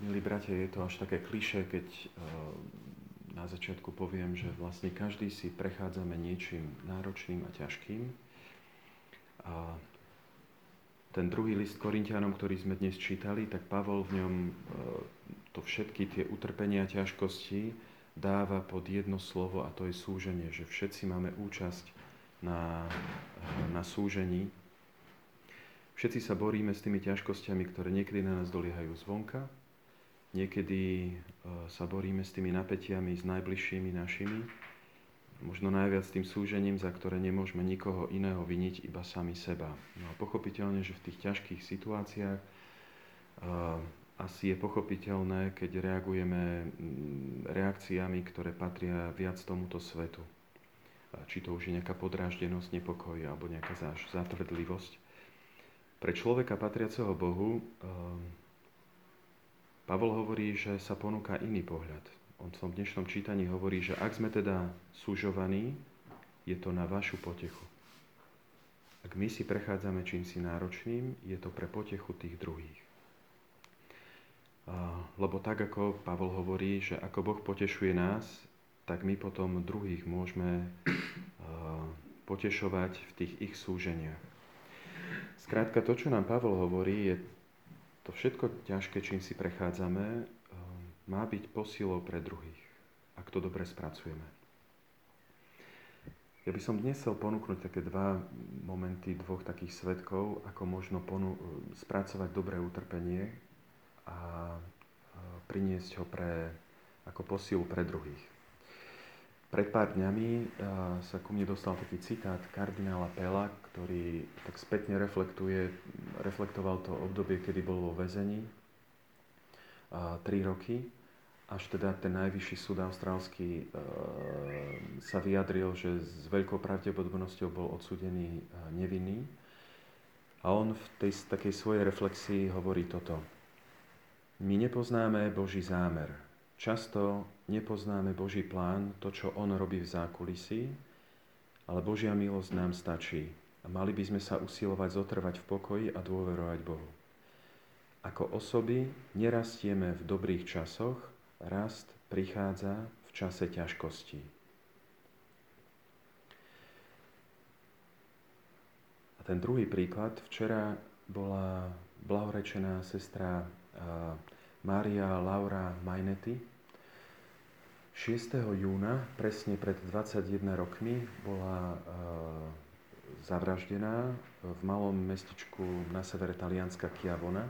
milí bratia, je to až také kliše, keď uh, na začiatku poviem, že vlastne každý si prechádzame niečím náročným a ťažkým. A ten druhý list Korintianom, ktorý sme dnes čítali, tak Pavol v ňom uh, to všetky tie utrpenia a ťažkosti dáva pod jedno slovo a to je súženie, že všetci máme účasť na, na súžení. Všetci sa boríme s tými ťažkosťami, ktoré niekedy na nás doliehajú zvonka, niekedy e, sa boríme s tými napätiami s najbližšími našimi, možno najviac s tým súžením, za ktoré nemôžeme nikoho iného viniť, iba sami seba. No a pochopiteľne, že v tých ťažkých situáciách e, asi je pochopiteľné, keď reagujeme mm, reakciami, ktoré patria viac tomuto svetu. Či to už je nejaká podráždenosť, nepokoj alebo nejaká zatvrdlivosť. Pre človeka patriaceho Bohu ehm, Pavol hovorí, že sa ponúka iný pohľad. On v tom dnešnom čítaní hovorí, že ak sme teda súžovaní, je to na vašu potechu. Ak my si prechádzame čím náročným, je to pre potechu tých druhých. Lebo tak, ako Pavol hovorí, že ako Boh potešuje nás, tak my potom druhých môžeme potešovať v tých ich súženiach. Skrátka, to, čo nám Pavol hovorí, je to všetko ťažké, čím si prechádzame, má byť posilou pre druhých, ak to dobre spracujeme. Ja by som dnes chcel ponúknuť také dva momenty dvoch takých svetkov, ako možno ponu- spracovať dobré utrpenie, a priniesť ho pre, ako posilu pre druhých. Pred pár dňami sa ku mne dostal taký citát kardinála Pela, ktorý tak spätne reflektuje, reflektoval to obdobie, kedy bol vo väzení, tri roky, až teda ten najvyšší súd austrálsky e, sa vyjadril, že s veľkou pravdepodobnosťou bol odsudený nevinný. A on v tej takej svojej reflexii hovorí toto. My nepoznáme Boží zámer. Často nepoznáme Boží plán, to, čo On robí v zákulisí, ale Božia milosť nám stačí. A mali by sme sa usilovať zotrvať v pokoji a dôverovať Bohu. Ako osoby nerastieme v dobrých časoch, rast prichádza v čase ťažkostí. A ten druhý príklad, včera bola blahorečená sestra Mária Laura Majnety. 6. júna, presne pred 21 rokmi, bola zavraždená v malom mestečku na severe Talianska Chiavona.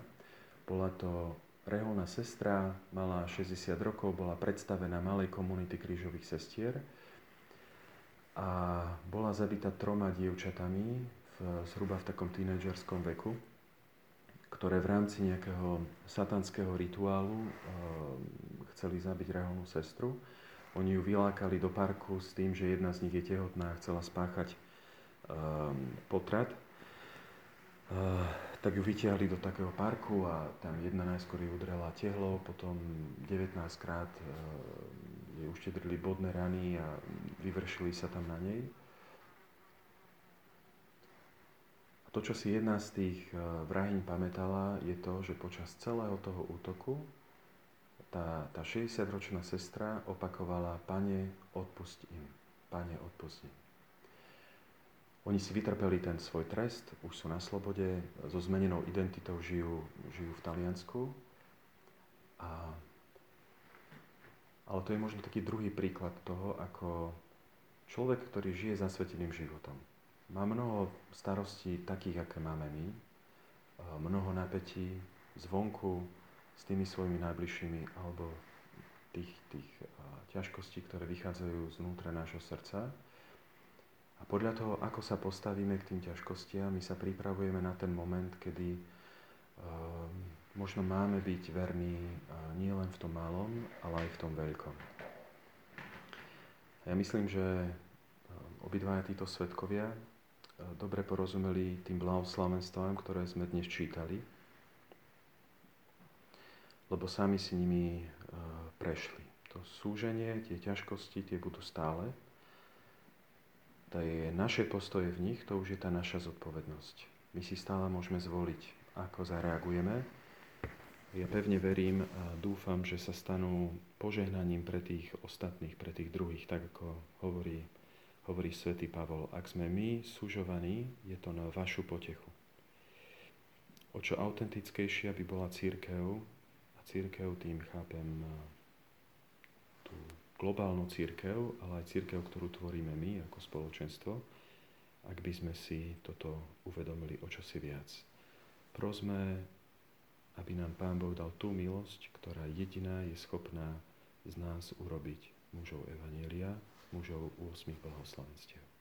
Bola to reholná sestra, mala 60 rokov, bola predstavená malej komunity krížových sestier a bola zabita troma dievčatami v, zhruba v takom tínedžerskom veku ktoré v rámci nejakého satanského rituálu eh, chceli zabiť reholnú sestru. Oni ju vylákali do parku s tým, že jedna z nich je tehotná a chcela spáchať potrat. Uh, tak ju vytiahli do takého parku a tam jedna najskôr ju udrela tehlo, potom 19 krát uh, jej uštedrili bodné rany a vyvršili sa tam na nej. To, čo si jedna z tých eh, vrahyň pamätala, je to, že počas celého toho útoku tá, tá 60-ročná sestra opakovala, pane, odpust im, pane, odpust im. Oni si vytrpeli ten svoj trest, už sú na slobode, so zmenenou identitou žijú, žijú v Taliansku. A, ale to je možno taký druhý príklad toho, ako človek, ktorý žije zasveteným životom, má mnoho starostí takých, aké máme my, mnoho napätí zvonku s tými svojimi najbližšími alebo tých, tých ťažkostí, ktoré vychádzajú znútra nášho srdca. A podľa toho, ako sa postavíme k tým ťažkostiam, my sa pripravujeme na ten moment, kedy uh, možno máme byť verní uh, nie len v tom malom, ale aj v tom veľkom. Ja myslím, že obidvaja títo svetkovia dobre porozumeli tým blahoslavenstvám, ktoré sme dnes čítali, lebo sami si nimi prešli. To súženie, tie ťažkosti, tie budú stále. Je naše postoje v nich, to už je tá naša zodpovednosť. My si stále môžeme zvoliť, ako zareagujeme. Ja pevne verím a dúfam, že sa stanú požehnaním pre tých ostatných, pre tých druhých, tak ako hovorí, hovorí svätý Pavol. Ak sme my sužovaní, je to na vašu potechu. O čo autentickejšia by bola církev, a církev tým chápem globálnu církev, ale aj církev, ktorú tvoríme my ako spoločenstvo, ak by sme si toto uvedomili o čosi viac. Prosme, aby nám Pán Boh dal tú milosť, ktorá jediná je schopná z nás urobiť mužov Evanielia, mužov 8 blahoslavenstiev.